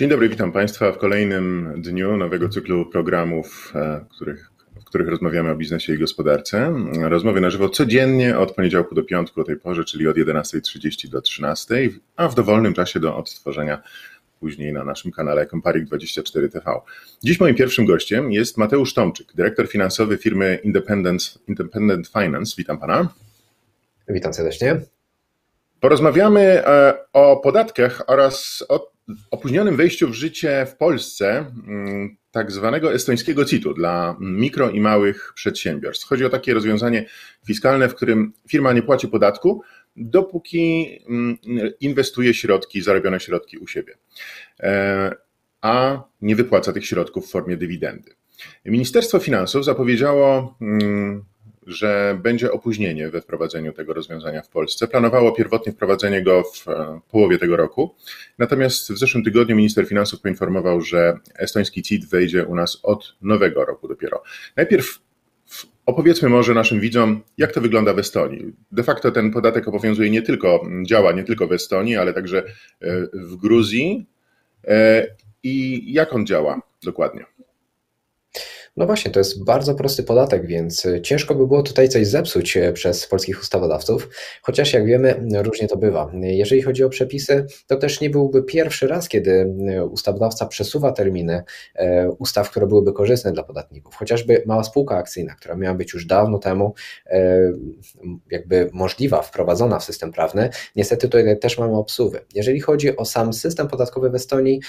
Dzień dobry, witam Państwa w kolejnym dniu nowego cyklu programów, e, których, w których rozmawiamy o biznesie i gospodarce. Rozmowy na żywo codziennie od poniedziałku do piątku o tej porze, czyli od 11.30 do 13.00, a w dowolnym czasie do odtworzenia później na naszym kanale Comparik24 TV. Dziś moim pierwszym gościem jest Mateusz Tomczyk, dyrektor finansowy firmy Independent, Independent Finance. Witam Pana. Witam serdecznie. Porozmawiamy e, o podatkach oraz o opóźnionym wejściu w życie w Polsce mm, tak zwanego estońskiego CIT-u dla mikro i małych przedsiębiorstw. Chodzi o takie rozwiązanie fiskalne, w którym firma nie płaci podatku, dopóki mm, inwestuje środki, zarobione środki u siebie, e, a nie wypłaca tych środków w formie dywidendy. Ministerstwo Finansów zapowiedziało mm, że będzie opóźnienie we wprowadzeniu tego rozwiązania w Polsce. Planowało pierwotnie wprowadzenie go w e, połowie tego roku, natomiast w zeszłym tygodniu minister finansów poinformował, że estoński CIT wejdzie u nas od nowego roku dopiero. Najpierw Opowiedzmy może naszym widzom, jak to wygląda w Estonii. De facto ten podatek obowiązuje nie tylko, działa nie tylko w Estonii, ale także e, w Gruzji. E, I jak on działa dokładnie? No właśnie, to jest bardzo prosty podatek, więc e, ciężko by było tutaj coś zepsuć e, przez polskich ustawodawców, chociaż jak wiemy, różnie to bywa. Jeżeli chodzi o przepisy, to też nie byłby pierwszy raz, kiedy e, ustawodawca przesuwa terminy ustaw, które byłyby korzystne dla podatników. Chociażby mała spółka akcyjna, która miała być już dawno temu jakby możliwa, wprowadzona w system prawny, niestety tutaj też mamy obsuwy. Jeżeli chodzi o sam system podatkowy w Estonii,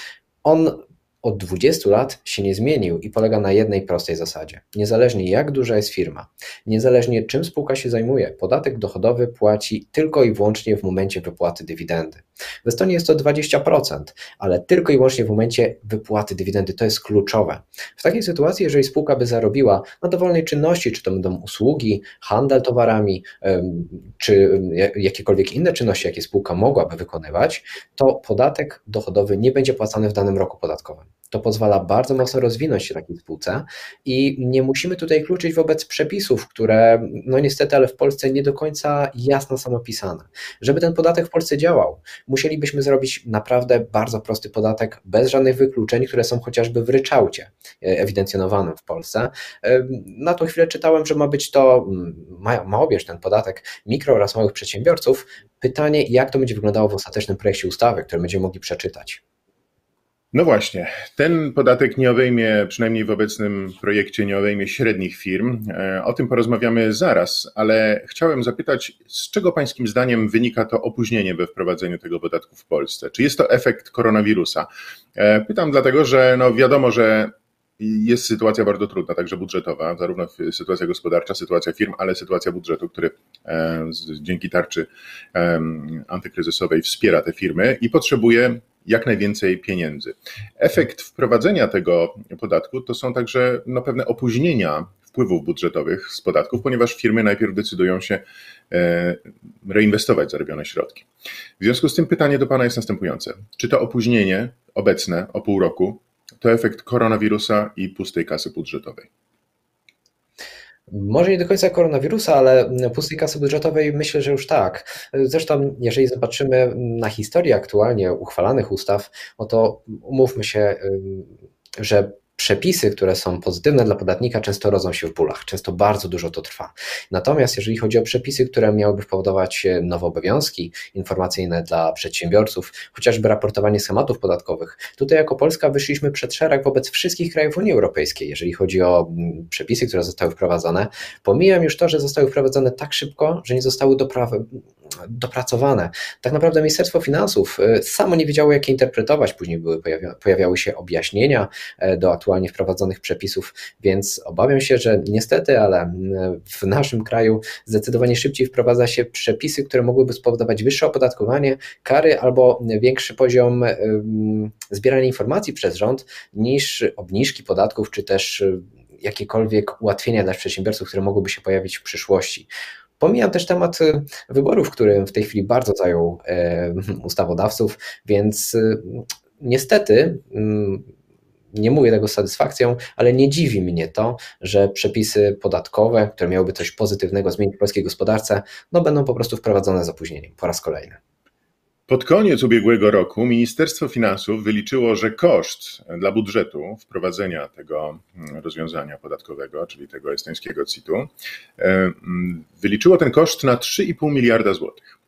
on od 20 lat się nie zmienił i polega na jednej prostej zasadzie. Niezależnie jak duża jest firma, niezależnie czym spółka się zajmuje, podatek dochodowy płaci tylko i wyłącznie w momencie wypłaty dywidendy. W Estonii jest to 20%, ale tylko i wyłącznie w momencie wypłaty dywidendy. To jest kluczowe. W takiej sytuacji, jeżeli spółka by zarobiła na dowolnej czynności, czy to będą usługi, handel towarami, czy jakiekolwiek inne czynności, jakie spółka mogłaby wykonywać, to podatek dochodowy nie będzie płacany w danym roku podatkowym. To pozwala bardzo mocno rozwinąć się takiej spółce i nie musimy tutaj kluczyć wobec przepisów, które no niestety, ale w Polsce nie do końca jasno są opisane. Żeby ten podatek w Polsce działał, musielibyśmy zrobić naprawdę bardzo prosty podatek, bez żadnych wykluczeń, które są chociażby w ryczałcie e, ewidencjonowanym w Polsce. Na tą chwilę czytałem, że ma być to, mm, ma, ma ten podatek mikro oraz małych przedsiębiorców. Pytanie, jak to będzie wyglądało w ostatecznym projekcie ustawy, który będziemy mogli przeczytać. No właśnie, ten podatek nie obejmie, przynajmniej w obecnym projekcie, nie obejmie średnich firm. E, o tym porozmawiamy zaraz, ale chciałem zapytać, z czego Pańskim zdaniem wynika to opóźnienie we wprowadzeniu tego podatku w Polsce? Czy jest to efekt koronawirusa? E, pytam dlatego, że no wiadomo, że jest sytuacja bardzo trudna, także budżetowa, zarówno sytuacja gospodarcza, sytuacja firm, ale sytuacja budżetu, który e, dzięki tarczy antykryzysowej wspiera te firmy i potrzebuje jak najwięcej pieniędzy. Efekt wprowadzenia tego podatku to są także no, pewne opóźnienia wpływów budżetowych z podatków, ponieważ firmy najpierw decydują się e, reinwestować zarobione środki. W związku z tym pytanie do Pana jest następujące. Czy to opóźnienie obecne o pół roku to efekt koronawirusa i pustej kasy budżetowej? Może nie do końca koronawirusa, ale pustej kasy budżetowej myślę, że już tak. Zresztą, jeżeli zobaczymy na historię aktualnie uchwalanych ustaw, no to umówmy się, że przepisy, które są pozytywne dla podatnika, często rodzą się w bólach, często bardzo dużo to trwa. Natomiast jeżeli chodzi o przepisy, które miałyby wpowodować nowe obowiązki informacyjne dla przedsiębiorców, chociażby raportowanie schematów podatkowych, tutaj jako Polska wyszliśmy przed szereg wobec wszystkich krajów Unii Europejskiej, jeżeli chodzi o przepisy, które zostały wprowadzone. Pomijam już to, że zostały wprowadzone tak szybko, że nie zostały dopracowane. Tak naprawdę Ministerstwo Finansów y, samo nie wiedziało, jak je interpretować. Później były, pojawiały się objaśnienia e, do aktualnie wprowadzonych przepisów, więc obawiam się, że niestety, ale w naszym kraju zdecydowanie szybciej wprowadza się przepisy, które mogłyby spowodować wyższe opodatkowanie, kary albo większy poziom zbierania informacji przez rząd niż obniżki podatków, czy też jakiekolwiek ułatwienia dla przedsiębiorców, które mogłyby się pojawić w przyszłości. Pomijam też temat wyborów, który w tej chwili bardzo zajął ustawodawców, więc niestety nie mówię tego z satysfakcją, ale nie dziwi mnie to, że przepisy podatkowe, które miałyby coś pozytywnego zmienić w polskiej gospodarce, no będą po prostu wprowadzone z opóźnieniem po raz kolejny. Pod koniec ubiegłego roku Ministerstwo Finansów wyliczyło, że koszt dla budżetu wprowadzenia tego mm, rozwiązania podatkowego, czyli tego estońskiego CIT-u, e, mm, wyliczyło ten koszt na 3,5 miliarda złotych.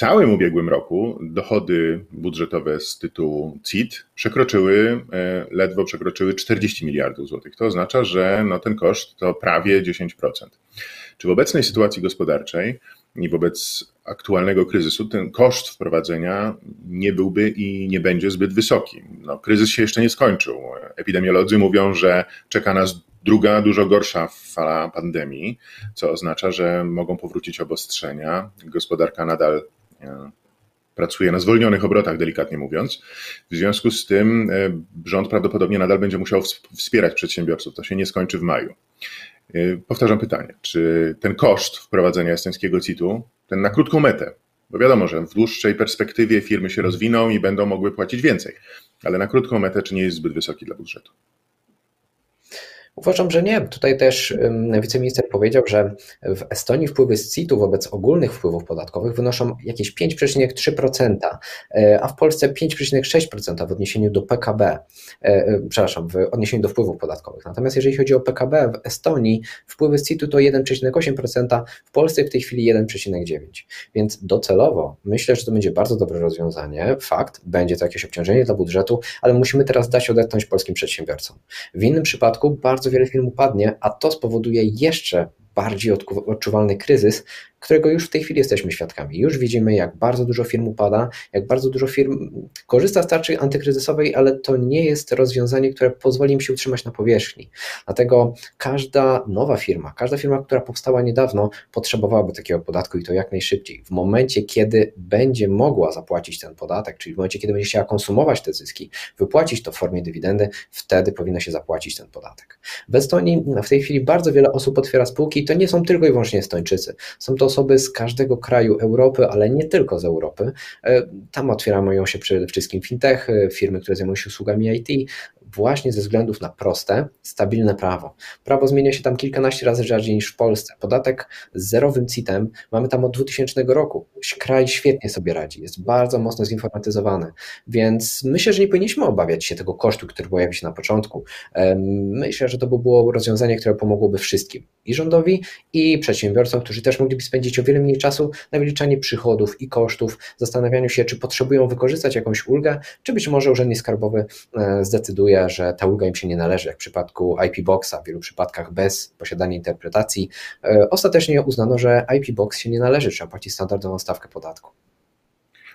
Całym ubiegłym roku dochody budżetowe z tytułu CIT przekroczyły, e, ledwo przekroczyły 40 miliardów złotych. To oznacza, że no ten koszt to prawie 10%. Czy w obecnej sytuacji gospodarczej i wobec aktualnego kryzysu ten koszt wprowadzenia nie byłby i nie będzie zbyt wysoki. No, kryzys się jeszcze nie skończył. Epidemiolodzy mówią, że czeka nas druga, dużo gorsza fala pandemii, co oznacza, że mogą powrócić obostrzenia. Gospodarka nadal pracuje na zwolnionych obrotach, delikatnie mówiąc. W związku z tym e, rząd prawdopodobnie nadal będzie musiał wspierać przedsiębiorców. To się nie skończy w maju. Y, powtarzam pytanie, czy ten koszt wprowadzenia estońskiego CIT-u, ten na krótką metę, bo wiadomo, że w dłuższej perspektywie firmy się rozwiną i będą mogły płacić więcej, ale na krótką metę, czy nie jest zbyt wysoki dla budżetu? Uważam, że nie. Tutaj też wiceminister powiedział, że w Estonii wpływy z CIT-u wobec ogólnych wpływów podatkowych wynoszą jakieś 5,3%, e, a w Polsce 5,6% w odniesieniu do PKB, e, e, przepraszam, w odniesieniu do wpływów podatkowych. Natomiast jeżeli chodzi o PKB w Estonii, wpływy z CIT-u to 1,8%, w Polsce w tej chwili 1,9%. Więc docelowo myślę, że to będzie bardzo dobre rozwiązanie. Fakt, będzie to jakieś obciążenie dla budżetu, ale musimy teraz dać odetchnąć polskim przedsiębiorcom. W innym przypadku bardzo wiele firm upadnie, a to spowoduje jeszcze bardziej odczuwalny kryzys, którego już w tej chwili jesteśmy świadkami. Już widzimy, jak bardzo dużo firm upada, jak bardzo dużo firm korzysta z tarczy antykryzysowej, ale to nie jest rozwiązanie, które pozwoli im się utrzymać na powierzchni. Dlatego każda nowa firma, każda firma, która powstała niedawno, potrzebowałaby takiego podatku i to jak najszybciej. W momencie, kiedy będzie mogła zapłacić ten podatek, czyli w momencie, kiedy będzie chciała konsumować te zyski, wypłacić to w formie dywidendy, wtedy powinno się zapłacić ten podatek. W Estonii w tej chwili bardzo wiele osób otwiera spółki i to nie są tylko i wyłącznie Estończycy. Są to osoby z każdego kraju Europy, ale nie tylko z Europy. E, tam otwierają się przede wszystkim fintechy, firmy, które zajmują się usługami IT, właśnie ze względów na proste, stabilne prawo. Prawo zmienia się tam kilkanaście razy rzadziej niż w Polsce. Podatek z zerowym CIT-em mamy tam od 2000 roku. Kraj świetnie sobie radzi, jest bardzo mocno zinformatyzowany, więc myślę, że nie powinniśmy obawiać się tego kosztu, który pojawi się na początku. Myślę, że to by było rozwiązanie, które pomogłoby wszystkim i rządowi, i przedsiębiorcom, którzy też mogliby spędzić o wiele mniej czasu na wyliczanie przychodów i kosztów, zastanawianiu się, czy potrzebują wykorzystać jakąś ulgę, czy być może urzędnik skarbowy e, że ta ulga im się nie należy, jak w przypadku IP Boxa, w wielu przypadkach bez posiadania interpretacji. E, ostatecznie uznano, że IP Box się nie należy, trzeba płacić standardową stawkę podatku.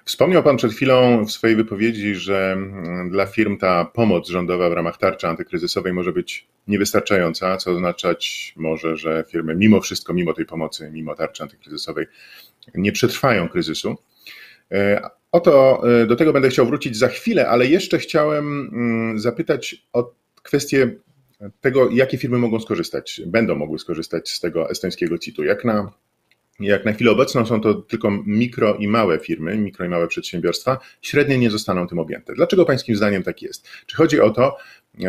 Wspomniał Pan przed chwilą w swojej wypowiedzi, że mm, dla firm ta pomoc rządowa w ramach tarczy antykryzysowej może być niewystarczająca, co oznaczać może, że firmy mimo wszystko, mimo tej pomocy, mimo tarczy antykryzysowej nie przetrwają kryzysu. E, Oto e, do tego będę chciał wrócić za chwilę, ale jeszcze chciałem mm, zapytać o kwestię tego, jakie firmy mogą skorzystać, będą mogły skorzystać z tego estońskiego CIT-u. Jak na, jak na chwilę obecną są to tylko mikro i małe firmy, mikro i małe przedsiębiorstwa, średnie nie zostaną tym objęte. Dlaczego Pańskim zdaniem tak jest? Czy chodzi o to,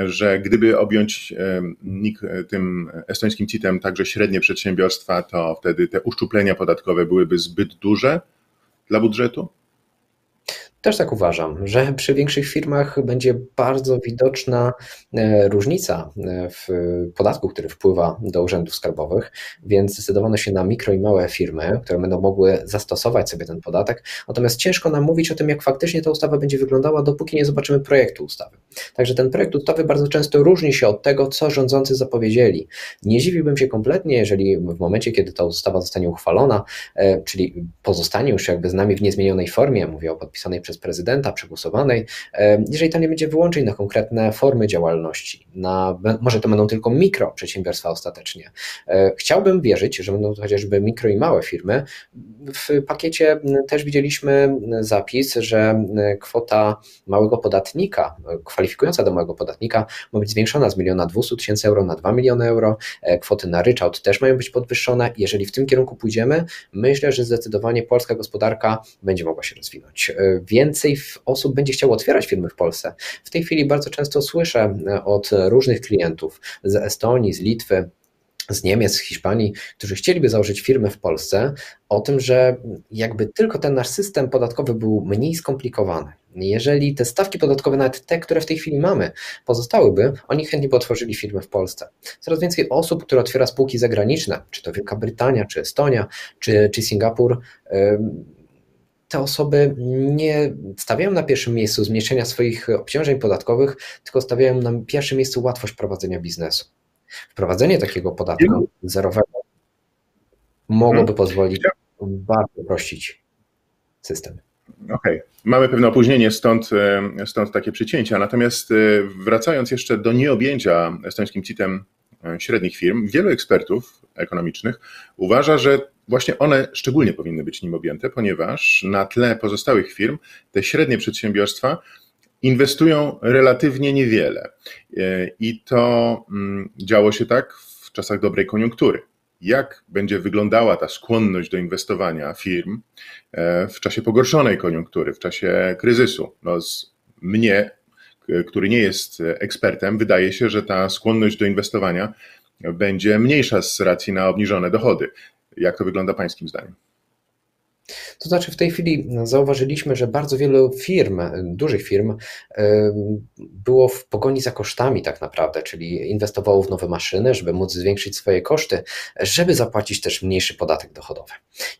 że gdyby objąć e, tym estońskim CIT-em także średnie przedsiębiorstwa, to wtedy te uszczuplenia podatkowe byłyby zbyt duże dla budżetu? Też tak uważam, że przy większych firmach będzie bardzo widoczna e, różnica e, w podatku, który wpływa do urzędów skarbowych, więc zdecydowano się na mikro i małe firmy, które będą mogły zastosować sobie ten podatek. Natomiast ciężko nam mówić o tym, jak faktycznie ta ustawa będzie wyglądała, dopóki nie zobaczymy projektu ustawy. Także ten projekt ustawy bardzo często różni się od tego, co rządzący zapowiedzieli. Nie dziwiłbym się kompletnie, jeżeli w momencie, kiedy ta ustawa zostanie uchwalona, e, czyli pozostanie już jakby z nami w niezmienionej formie, mówię o podpisanej przez przez prezydenta, przegłosowanej, jeżeli tam nie będzie wyłączeń na konkretne formy działalności, na, może to będą tylko mikro przedsiębiorstwa ostatecznie. E, chciałbym wierzyć, że będą to chociażby mikro i małe firmy. W pakiecie też widzieliśmy zapis, że kwota małego podatnika, kwalifikująca do małego podatnika, ma być zwiększona z miliona 200 tysięcy euro na 2 miliony euro. E, kwoty na ryczałt też mają być podwyższone. Jeżeli w tym kierunku pójdziemy, myślę, że zdecydowanie polska gospodarka będzie mogła się rozwinąć. Więcej osób będzie chciało otwierać firmy w Polsce. W tej chwili bardzo często słyszę e, od różnych klientów z Estonii, z Litwy, z Niemiec, z Hiszpanii, którzy chcieliby założyć firmę w Polsce, o tym, że jakby tylko ten nasz system podatkowy był mniej skomplikowany. Jeżeli te stawki podatkowe, nawet te, które w tej chwili mamy, pozostałyby, oni chętnie by otworzyli firmę w Polsce. Coraz więcej osób, które otwiera spółki zagraniczne, czy to Wielka Brytania, czy Estonia, czy, czy Singapur, te osoby nie stawiają na pierwszym miejscu zmniejszenia swoich obciążeń podatkowych, tylko stawiają na pierwszym miejscu łatwość prowadzenia biznesu. Wprowadzenie takiego podatku zerowego mogłoby hmm. pozwolić bardzo uprościć system. Okej, okay. mamy pewne opóźnienie, stąd, e, stąd takie przycięcia. Natomiast e, wracając jeszcze do nieobjęcia estońskim CIT-em średnich firm, wielu ekspertów ekonomicznych uważa, że właśnie one szczególnie powinny być nim objęte, ponieważ na tle pozostałych firm te średnie przedsiębiorstwa inwestują relatywnie niewiele. I to mm, działo się tak w czasach dobrej koniunktury. Jak będzie wyglądała ta skłonność do inwestowania firm e, w czasie pogorszonej koniunktury, w czasie kryzysu? No z mnie, który nie jest ekspertem, wydaje się, że ta skłonność do inwestowania będzie mniejsza z racji na obniżone dochody. Jak to wygląda Pańskim zdaniem? To znaczy, w tej chwili zauważyliśmy, że bardzo wielu firm, dużych firm, było w pogoni za kosztami, tak naprawdę, czyli inwestowało w nowe maszyny, żeby móc zwiększyć swoje koszty, żeby zapłacić też mniejszy podatek dochodowy.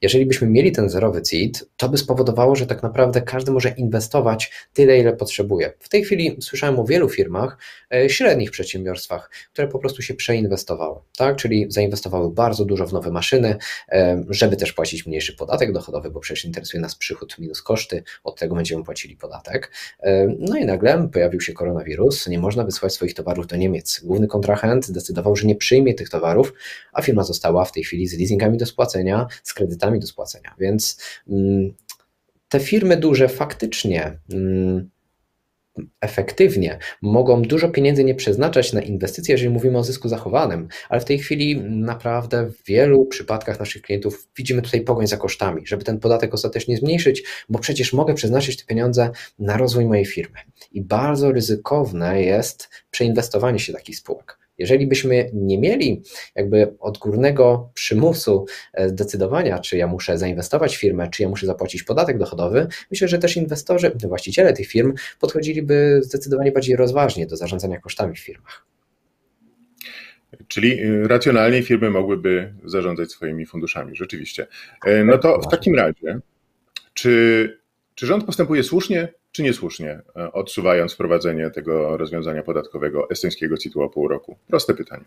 Jeżeli byśmy mieli ten zerowy CIT, to by spowodowało, że tak naprawdę każdy może inwestować tyle, ile potrzebuje. W tej chwili słyszałem o wielu firmach, e, średnich przedsiębiorstwach, które po prostu się przeinwestowały, tak? czyli zainwestowały bardzo dużo w nowe maszyny, żeby też płacić mniejszy podatek dochodowy, bo przecież interesuje nas przychód minus koszty, od tego będziemy płacili podatek. E, no i nagle pojawił się koronawirus, nie można wysłać swoich towarów do Niemiec. Główny kontrahent zdecydował, że nie przyjmie tych towarów, a firma została w tej chwili z leasingami do spłacenia, z kredytami do spłacenia. Więc mm, te firmy duże faktycznie mm, efektywnie, mogą dużo pieniędzy nie przeznaczać na inwestycje, jeżeli mówimy o zysku zachowanym, ale w tej chwili naprawdę w wielu przypadkach naszych klientów widzimy tutaj pogoń za kosztami, żeby ten podatek ostatecznie zmniejszyć, bo przecież mogę przeznaczyć te pieniądze na rozwój mojej firmy. I bardzo ryzykowne jest przeinwestowanie się takich spółek. Jeżeli byśmy nie mieli jakby odgórnego przymusu e, zdecydowania, czy ja muszę zainwestować w firmę, czy ja muszę zapłacić podatek dochodowy, myślę, że też inwestorzy, właściciele tych firm podchodziliby zdecydowanie bardziej rozważnie do zarządzania kosztami w firmach. Czyli y, racjonalnie firmy mogłyby zarządzać swoimi funduszami, rzeczywiście. E, no to w takim razie, czy, czy rząd postępuje słusznie, czy niesłusznie, e, odsuwając wprowadzenie tego rozwiązania podatkowego estońskiego CIT-u o pół roku? Proste pytanie.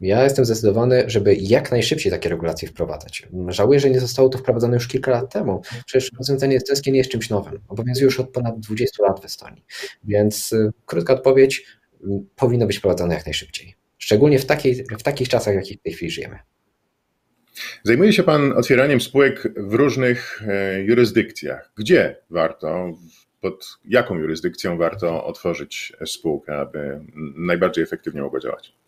Ja jestem zdecydowany, żeby jak najszybciej takie regulacje wprowadzać. Żałuję, że nie zostało to wprowadzone już kilka lat temu. Przecież rozwiązanie estońskie nie jest czymś nowym. Obowiązuje już od ponad 20 lat w Estonii. Więc y, krótka odpowiedź, powinno być wprowadzone jak najszybciej. Szczególnie w, takiej, w takich czasach, w jakich w tej chwili żyjemy. Zajmuje się Pan otwieraniem spółek w różnych e, jurysdykcjach. Gdzie warto, pod jaką jurysdykcją warto otworzyć spółkę, aby najbardziej efektywnie mogła działać?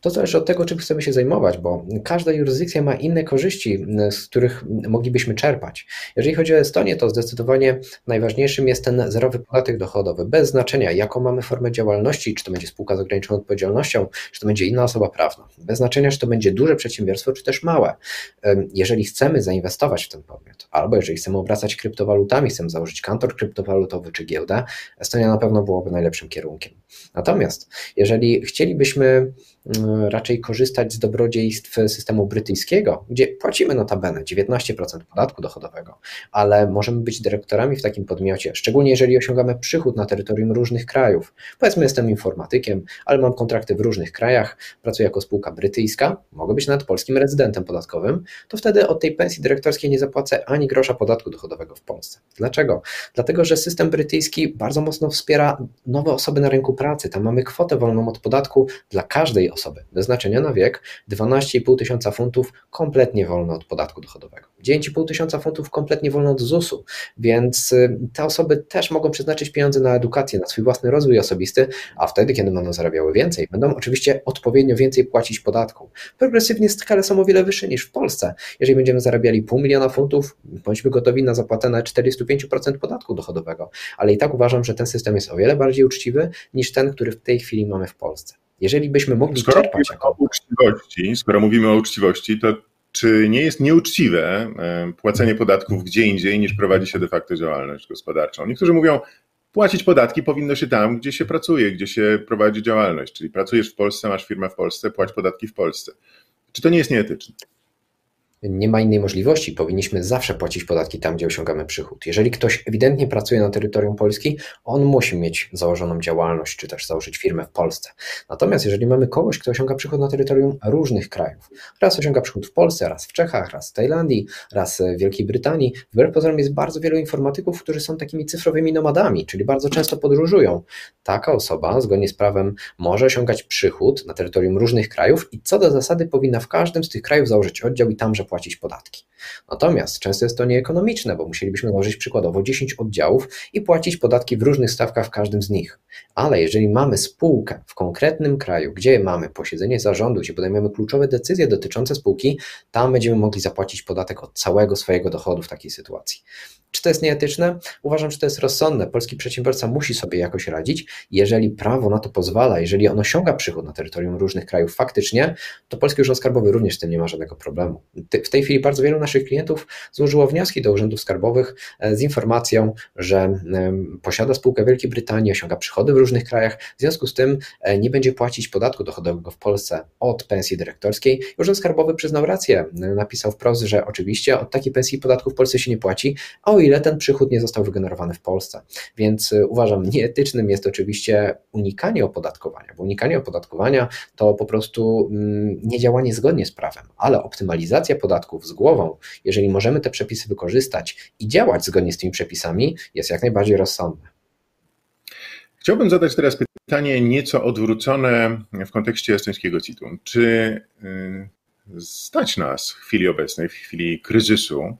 To zależy od tego, czym chcemy się zajmować, bo każda jurysdykcja ma inne korzyści, z których moglibyśmy czerpać. Jeżeli chodzi o Estonię, to zdecydowanie najważniejszym jest ten zerowy podatek dochodowy, bez znaczenia, jaką mamy formę działalności, czy to będzie spółka z ograniczoną odpowiedzialnością, czy to będzie inna osoba prawna, bez znaczenia, czy to będzie duże przedsiębiorstwo, czy też małe. Jeżeli chcemy zainwestować w ten podmiot, albo jeżeli chcemy obracać kryptowalutami, chcemy założyć kantor kryptowalutowy czy giełdę, Estonia na pewno byłoby najlepszym kierunkiem. Natomiast jeżeli chcielibyśmy raczej korzystać z dobrodziejstw systemu brytyjskiego, gdzie płacimy notabene 19% podatku dochodowego, ale możemy być dyrektorami w takim podmiocie, szczególnie jeżeli osiągamy przychód na terytorium różnych krajów. Powiedzmy, jestem informatykiem, ale mam kontrakty w różnych krajach, pracuję jako spółka brytyjska, mogę być nawet polskim rezydentem podatkowym, to wtedy od tej pensji dyrektorskiej nie zapłacę ani grosza podatku dochodowego w Polsce. Dlaczego? Dlatego, że system brytyjski bardzo mocno wspiera nowe osoby na rynku pracy. Tam mamy kwotę wolną od podatku dla każdej osoby, bez znaczenia na wiek, 12,5 tysiąca funtów kompletnie wolno od podatku dochodowego. 9,5 tysiąca funtów kompletnie wolno od ZUS-u, więc y, te osoby też mogą przeznaczyć pieniądze na edukację, na swój własny rozwój osobisty, a wtedy, kiedy będą zarabiały więcej, będą oczywiście odpowiednio więcej płacić podatku. Progresywnie skale są o wiele wyższe niż w Polsce. Jeżeli będziemy zarabiali pół miliona funtów, bądźmy gotowi na zapłatę na 45% podatku dochodowego, ale i tak uważam, że ten system jest o wiele bardziej uczciwy niż ten, który w tej chwili mamy w Polsce. Jeżeli byśmy mogli skoro czerpać... Mówimy o uczciwości, skoro mówimy o uczciwości, to czy nie jest nieuczciwe e, płacenie podatków gdzie indziej niż prowadzi się de facto działalność gospodarczą? Niektórzy mówią, płacić podatki powinno się tam, gdzie się pracuje, gdzie się prowadzi działalność, czyli pracujesz w Polsce, masz firmę w Polsce, płać podatki w Polsce. Czy to nie jest nieetyczne? Nie ma innej możliwości. Powinniśmy zawsze płacić podatki tam, gdzie osiągamy przychód. Jeżeli ktoś ewidentnie pracuje na terytorium Polski, on musi mieć założoną działalność, czy też założyć firmę w Polsce. Natomiast jeżeli mamy kogoś, kto osiąga przychód na terytorium różnych krajów, raz osiąga przychód w Polsce, raz w Czechach, raz w Tajlandii, raz w Wielkiej Brytanii, wbrew pozorom jest bardzo wielu informatyków, którzy są takimi cyfrowymi nomadami, czyli bardzo często podróżują. Taka osoba, zgodnie z prawem, może osiągać przychód na terytorium różnych krajów i co do zasady powinna w każdym z tych krajów założyć oddział i tamże płacić podatki. Natomiast często jest to nieekonomiczne, bo musielibyśmy założyć przykładowo 10 oddziałów i płacić podatki w różnych stawkach w każdym z nich. Ale jeżeli mamy spółkę w konkretnym kraju, gdzie mamy posiedzenie zarządu, gdzie podejmujemy kluczowe decyzje dotyczące spółki, tam będziemy mogli zapłacić podatek od całego swojego dochodu w takiej sytuacji. Czy to jest nieetyczne? Uważam, że to jest rozsądne. Polski przedsiębiorca musi sobie jakoś radzić. Jeżeli prawo na to pozwala, jeżeli on osiąga przychód na terytorium różnych krajów faktycznie, to Polski Urząd Skarbowy również z tym nie ma żadnego problemu. W tej chwili bardzo wielu naszych klientów złożyło wnioski do urzędów skarbowych e, z informacją, że posiada spółkę Wielkiej Brytanii, osiąga przychody w różnych krajach, w związku z tym e, nie będzie płacić podatku dochodowego w Polsce od pensji dyrektorskiej. Urząd Skarbowy przyznał rację, napisał wprost, że oczywiście od takiej pensji podatku w Polsce się nie płaci, a o ile ten przychód nie został wygenerowany w Polsce. Więc y, uważam, nieetycznym jest oczywiście unikanie opodatkowania, bo unikanie opodatkowania to po prostu mm, niedziałanie zgodnie z prawem, ale optymalizacja podatków z głową, jeżeli możemy te przepisy wykorzystać i działać zgodnie z tymi przepisami, jest jak najbardziej rozsądne. Chciałbym zadać teraz pytanie nieco odwrócone w kontekście estońskiego CIT-u. Czy y, stać nas w chwili obecnej, w chwili kryzysu,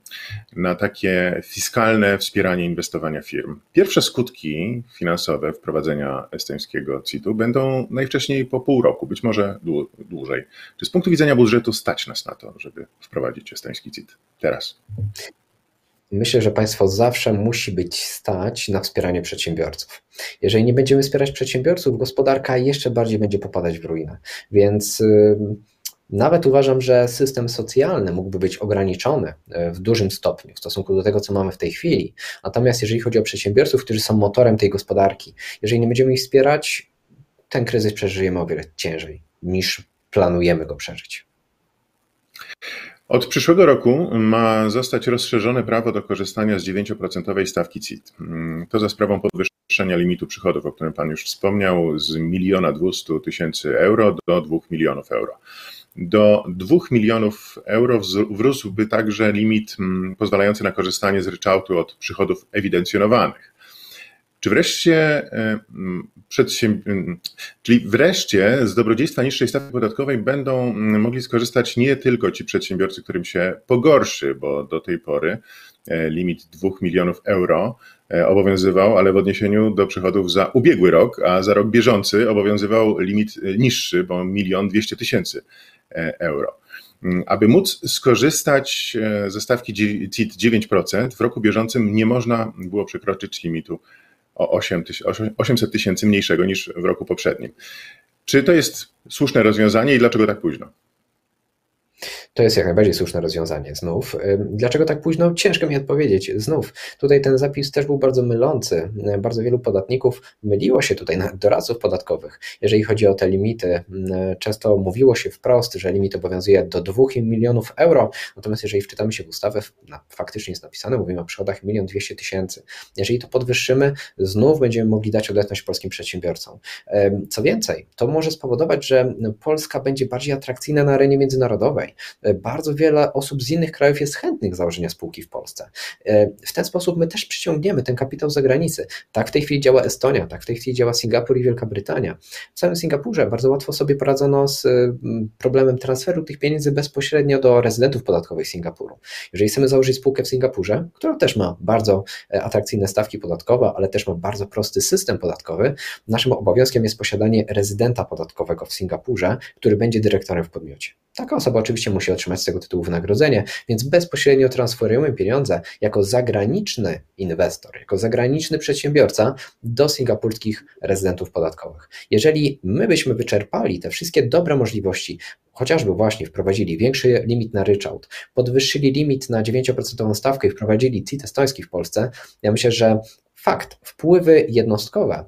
na takie fiskalne wspieranie inwestowania firm. Pierwsze skutki finansowe wprowadzenia estońskiego CIT-u będą najwcześniej po pół roku, być może dłużej. Czy z punktu widzenia budżetu stać nas na to, żeby wprowadzić estoński CIT teraz? Myślę, że państwo zawsze musi być stać na wspieranie przedsiębiorców. Jeżeli nie będziemy wspierać przedsiębiorców, gospodarka jeszcze bardziej będzie popadać w ruinę. Więc nawet uważam, że system socjalny mógłby być ograniczony e, w dużym stopniu w stosunku do tego, co mamy w tej chwili. Natomiast jeżeli chodzi o przedsiębiorców, którzy są motorem tej gospodarki, jeżeli nie będziemy ich wspierać, ten kryzys przeżyjemy o wiele ciężej niż planujemy go przeżyć. Od przyszłego roku ma zostać rozszerzone prawo do korzystania z 9% stawki CIT. Mm, to za sprawą podwyższenia limitu przychodów, o którym Pan już wspomniał, z 1 200 tysięcy euro do 2 milionów euro. Do 2 milionów euro wrósłby także limit mm, pozwalający na korzystanie z ryczałtu od przychodów ewidencjonowanych. Czy wreszcie, e, mm, czyli wreszcie z dobrodziejstwa niższej stawki podatkowej będą mogli skorzystać nie tylko ci przedsiębiorcy, którym się pogorszy, bo do tej pory e, limit 2 milionów euro e, obowiązywał, ale w odniesieniu do przychodów za ubiegły rok, a za rok bieżący obowiązywał limit niższy, bo 1 200 tysięcy euro. Aby móc skorzystać ze stawki CIT 9%, w roku bieżącym nie można było przekroczyć limitu o 800 tysięcy mniejszego niż w roku poprzednim. Czy to jest słuszne rozwiązanie i dlaczego tak późno? To jest jak najbardziej słuszne rozwiązanie. Znów, dlaczego tak późno? Ciężko mi odpowiedzieć. Znów, tutaj ten zapis też był bardzo mylący. Bardzo wielu podatników myliło się tutaj, na doradców podatkowych, jeżeli chodzi o te limity. Często mówiło się wprost, że limit obowiązuje do 2 milionów euro, natomiast jeżeli wczytamy się w ustawę, faktycznie jest napisane, mówimy o przychodach 1 200 tysięcy. Jeżeli to podwyższymy, znów będziemy mogli dać odetność polskim przedsiębiorcom. Co więcej, to może spowodować, że Polska będzie bardziej atrakcyjna na arenie międzynarodowej bardzo wiele osób z innych krajów jest chętnych założenia spółki w Polsce. E, w ten sposób my też przyciągniemy ten kapitał z zagranicy. Tak w tej chwili działa Estonia, tak w tej chwili działa Singapur i Wielka Brytania. W samym Singapurze bardzo łatwo sobie poradzono z problemem transferu tych pieniędzy bezpośrednio do rezydentów podatkowych Singapuru. Jeżeli chcemy założyć spółkę w Singapurze, która też ma bardzo e, atrakcyjne stawki podatkowe, ale też ma bardzo prosty system podatkowy, naszym obowiązkiem jest posiadanie rezydenta podatkowego w Singapurze, który będzie dyrektorem w podmiocie. Taka osoba oczywiście oczywiście otrzymać z tego tytułu wynagrodzenie, więc bezpośrednio transferujemy pieniądze jako zagraniczny inwestor, jako zagraniczny przedsiębiorca do singapurskich rezydentów podatkowych. Jeżeli my byśmy wyczerpali te wszystkie dobre możliwości, chociażby właśnie wprowadzili większy limit na ryczałt, podwyższyli limit na 9% stawkę i wprowadzili CIT estoński w Polsce, ja myślę, że fakt, wpływy jednostkowe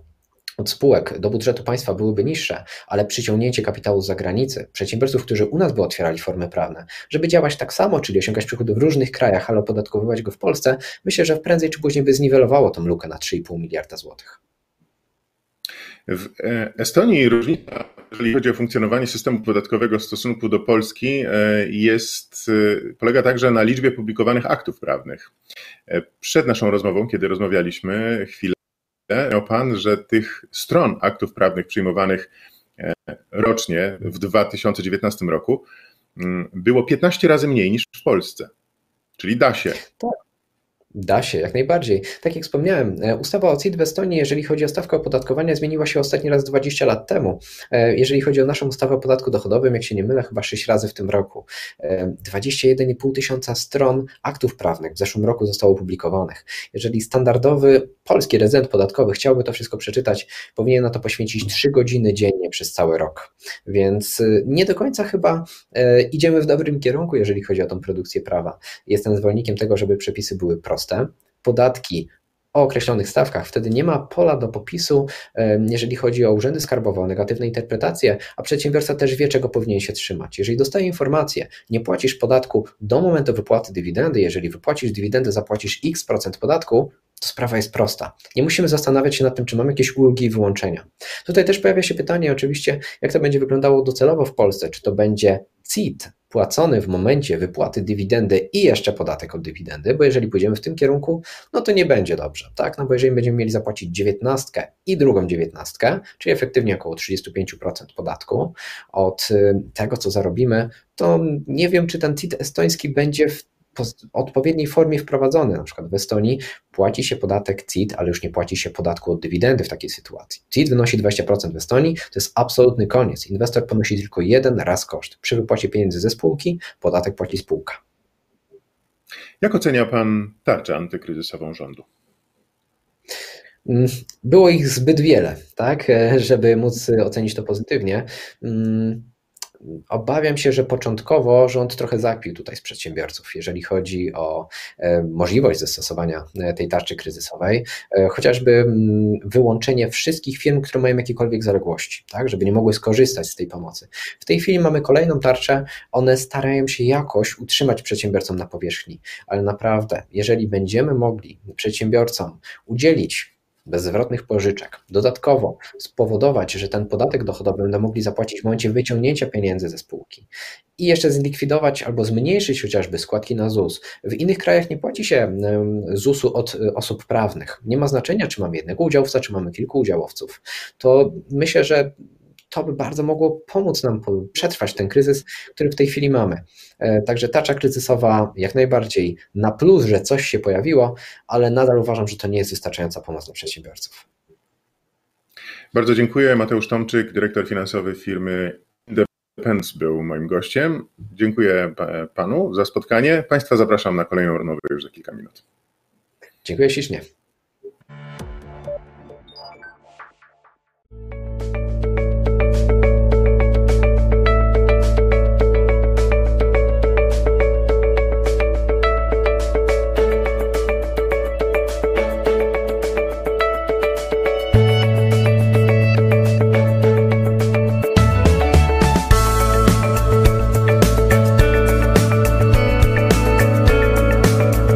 od spółek do budżetu państwa byłyby niższe, ale przyciągnięcie kapitału z zagranicy, przedsiębiorców, którzy u nas by otwierali formy prawne, żeby działać tak samo, czyli osiągać przychody w różnych krajach, ale opodatkowywać go w Polsce, myślę, że prędzej czy później by zniwelowało tą lukę na 3,5 miliarda złotych. W e, Estonii różnica, jeżeli chodzi o funkcjonowanie systemu podatkowego w stosunku do Polski, e, jest, e, polega także na liczbie publikowanych aktów prawnych. Przed naszą rozmową, kiedy rozmawialiśmy chwilę, miał Pan, że tych stron aktów prawnych przyjmowanych rocznie w 2019 roku mm, było 15 razy mniej niż w Polsce. Czyli da się. Tak. Da się, jak najbardziej. Tak jak wspomniałem, e, ustawa o CIT w Estonii, jeżeli chodzi o stawkę opodatkowania, zmieniła się ostatni raz 20 lat temu. E, jeżeli chodzi o naszą ustawę o podatku dochodowym, jak się nie mylę, chyba 6 razy w tym roku. 21,5 e, tysiąca stron aktów prawnych w zeszłym roku zostało opublikowanych. Jeżeli standardowy polski rezydent podatkowy chciałby to wszystko przeczytać, powinien na to poświęcić 3 godziny dziennie przez cały rok. Więc nie do końca chyba idziemy w dobrym kierunku, jeżeli chodzi o tą produkcję prawa. Jestem zwolennikiem tego, żeby przepisy były proste podatki o określonych stawkach, wtedy nie ma pola do popisu, jeżeli chodzi o urzędy skarbowe, o negatywne interpretacje, a przedsiębiorca też wie, czego powinien się trzymać. Jeżeli dostaje informację, nie płacisz podatku do momentu wypłaty dywidendy, jeżeli wypłacisz dywidendę, zapłacisz x procent podatku, to sprawa jest prosta. Nie musimy zastanawiać się nad tym, czy mamy jakieś ulgi i wyłączenia. Tutaj też pojawia się pytanie, oczywiście, jak to będzie wyglądało docelowo w Polsce. Czy to będzie CIT płacony w momencie wypłaty dywidendy i jeszcze podatek od dywidendy, bo jeżeli pójdziemy w tym kierunku, no to nie będzie dobrze, tak? No bo jeżeli będziemy mieli zapłacić dziewiętnastkę i drugą dziewiętnastkę, czyli efektywnie około 35% podatku od y, tego, co zarobimy, to nie wiem, czy ten CIT estoński będzie w odpowiedniej formie wprowadzony. Na przykład w Estonii płaci się podatek CIT, ale już nie płaci się podatku od dywidendy w takiej sytuacji. CIT wynosi 20% w Estonii, to jest absolutny koniec. Inwestor ponosi tylko jeden raz koszt. Przy wypłacie pieniędzy ze spółki podatek płaci spółka. Jak ocenia Pan tarczę antykryzysową rządu? Mm, było ich zbyt wiele, tak, żeby móc ocenić to pozytywnie. Obawiam się, że początkowo rząd trochę zakpił tutaj z przedsiębiorców, jeżeli chodzi o e, możliwość zastosowania e, tej tarczy kryzysowej, e, chociażby mm, wyłączenie wszystkich firm, które mają jakiekolwiek zaległości, tak, żeby nie mogły skorzystać z tej pomocy. W tej chwili mamy kolejną tarczę, one starają się jakoś utrzymać przedsiębiorcom na powierzchni, ale naprawdę, jeżeli będziemy mogli przedsiębiorcom udzielić bezzwrotnych pożyczek. Dodatkowo spowodować, że ten podatek dochodowy będą mogli zapłacić w momencie wyciągnięcia pieniędzy ze spółki i jeszcze zlikwidować albo zmniejszyć chociażby składki na ZUS. W innych krajach nie płaci się ZUS-u od e, osób prawnych. Nie ma znaczenia, czy mamy jednego udziałowca, czy mamy kilku udziałowców. To myślę, że to by bardzo mogło pomóc nam przetrwać ten kryzys, który w tej chwili mamy. E, także tarcza kryzysowa jak najbardziej na plus, że coś się pojawiło, ale nadal uważam, że to nie jest wystarczająca pomoc dla przedsiębiorców. Bardzo dziękuję. Mateusz Tomczyk, dyrektor finansowy firmy Independence był moim gościem. Dziękuję panu za spotkanie. Państwa zapraszam na kolejną rozmowę już za kilka minut. Dziękuję ślicznie.